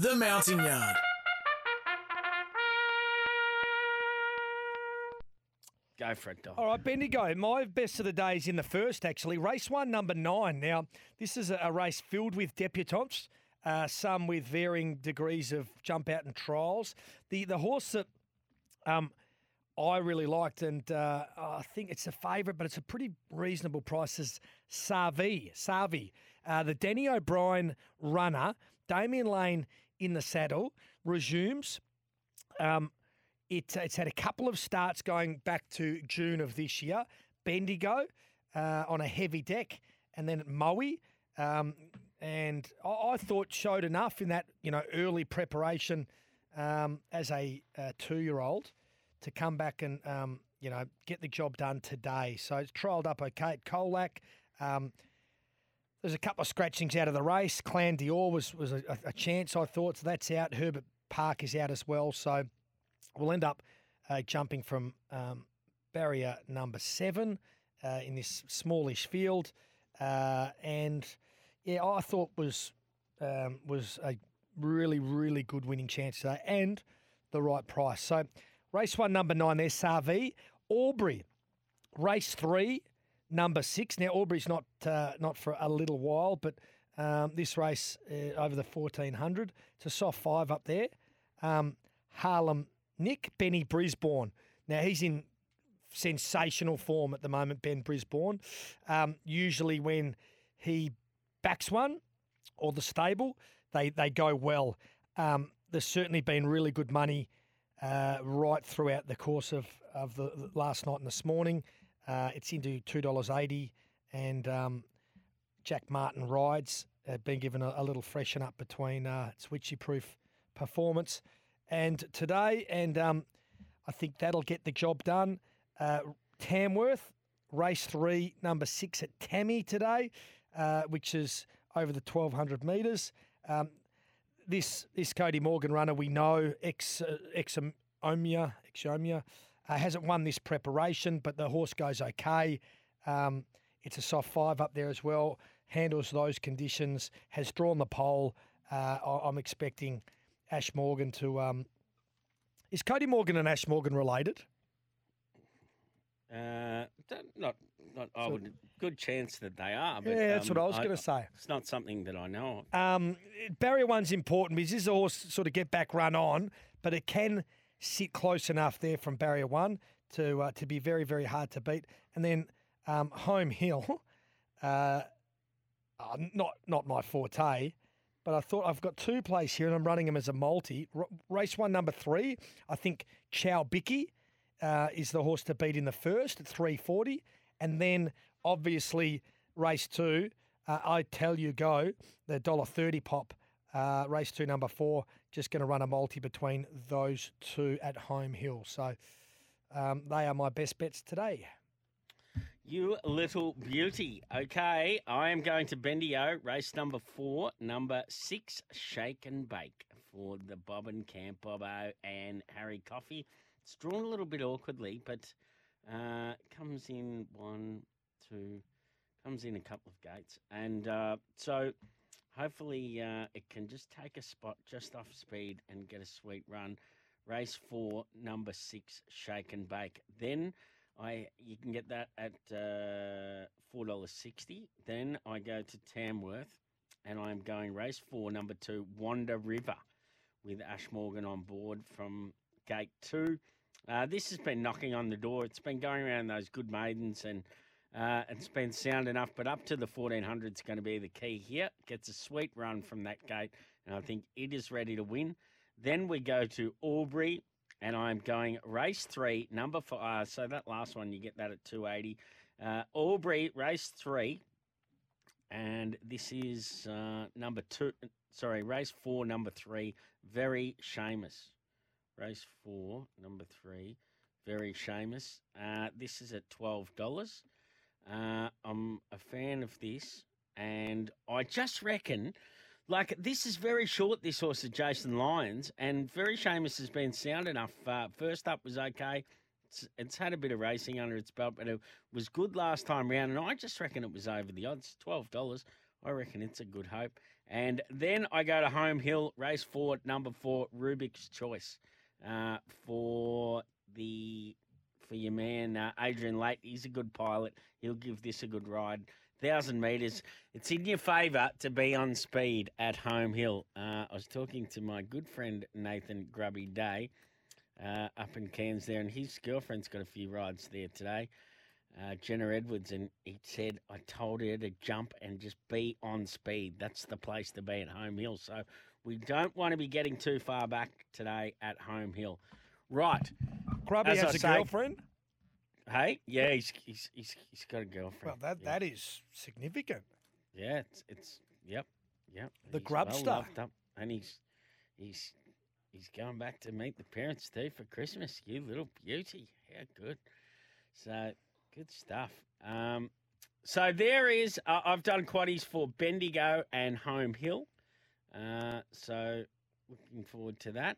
The Mounting Yard. Go for it, Dom. All right, Bendigo. My best of the day is in the first, actually. Race one, number nine. Now, this is a, a race filled with debutantes, uh, some with varying degrees of jump out and trials. The the horse that um, I really liked, and uh, I think it's a favourite, but it's a pretty reasonable price, is Savi. Savi. Uh, the Danny O'Brien runner, Damian Lane in the saddle, resumes. Um, it, it's had a couple of starts going back to June of this year. Bendigo uh, on a heavy deck, and then Moe. Um, and I, I thought showed enough in that you know early preparation um, as a, a two-year-old to come back and um, you know get the job done today. So it's trialled up okay at Colac. Um, there's a couple of scratchings out of the race. Clan Dior was was a, a chance I thought, so that's out. Herbert Park is out as well, so we'll end up uh, jumping from um, barrier number seven uh, in this smallish field, uh, and yeah, I thought was um, was a really really good winning chance today, and the right price. So race one, number nine there, Savi Albury. Race three, number six. Now Albury's not uh, not for a little while, but um, this race uh, over the fourteen hundred. It's a soft five up there. Um, Harlem Nick Benny Brisbane. Now he's in sensational form at the moment. Ben Brisbane. Um, usually when he backs one or the stable, they they go well. Um, there's certainly been really good money uh, right throughout the course of of the, the last night and this morning. Uh, it's into two dollars eighty, and um, Jack Martin rides have been given a, a little freshen up between uh, switchy proof performance and today, and um, I think that'll get the job done. Uh, Tamworth race three, number six at Tammy today, uh, which is over the twelve hundred metres. Um, this this Cody Morgan runner we know ex uh, ex Omia ex Omia uh, hasn't won this preparation, but the horse goes okay. Um, it's a soft five up there as well. Handles those conditions. Has drawn the pole. Uh, I- I'm expecting Ash Morgan to. Um, is Cody Morgan and Ash Morgan related? Uh, not, not. I would. Good chance that they are. But, Yeah, that's what um, I was gonna say. It's not something that I know of. Um, barrier one's important because this is a horse sort of get back run on, but it can sit close enough there from barrier one to uh, to be very very hard to beat. And then um, home hill, uh, uh, not not my forte, but I thought I've got two plays here and I'm running them as a multi. R- race one number three, I think Chow Bicky uh, is the horse to beat in the first at 340, and then obviously race two. Uh, I tell you, go the dollar thirty pop. Uh, race two, number four, just going to run a multi between those two at home hill. So um, they are my best bets today. You little beauty. Okay, I am going to Bendigo, race number four, number six, Shake and Bake for the Bob and Camp Bobo and Harry Coffey. It's drawn a little bit awkwardly, but uh, comes in one, two, comes in a couple of gates, and uh, so hopefully uh, it can just take a spot just off speed and get a sweet run. Race four, number six, Shake and Bake. Then I you can get that at uh, four dollars sixty. Then I go to Tamworth, and I'm going race four, number two, Wanda River, with Ash Morgan on board from gate two. Uh, this has been knocking on the door. It's been going around those good maidens, and uh, it's been sound enough. But up to the fourteen hundred is going to be the key here. Gets a sweet run from that gate, and I think it is ready to win. Then we go to Albury, and I'm going race three, number four. Uh, so that last one, you get that at 280. Uh, Albury, race three, and this is uh, number two. Sorry, race four, number three. Very Seamus. Race four, number three. Very Seamus. Uh, this is at twelve dollars. Uh, I'm a fan of this, and I just reckon, like this is very short. This horse of Jason Lyons, and Very Seamus has been sound enough. Uh, first up was okay. It's, it's had a bit of racing under its belt, but it was good last time round, and I just reckon it was over the odds, twelve dollars. I reckon it's a good hope. And then I go to Home Hill, race four, number four, Rubik's Choice, uh, for the for your man uh, Adrian Layt. He's a good pilot. He'll give this a good ride. Thousand metres. It's in your favour to be on speed at Home Hill. Uh, I was talking to my good friend Nathan Grubby Day uh, up in Cairns there, and his girlfriend's got a few rides there today. Uh, Jenna Edwards, and he said, I told her to jump and just be on speed. That's the place to be at Home Hill. So we don't want to be getting too far back today at Home Hill. Right. Grubby As has I a say- girlfriend. Hey, yeah, he's he's he's, he's got a girlfriend. Well, that yeah. that is significant. yeah, it's it's yep, yep. The well loved up, and he's he's he's going back to meet the parents too for Christmas. You little beauty, how good. So good stuff. Um, so there is. Uh, I've done quaddies for Bendigo and Home Hill. Uh, so looking forward to that.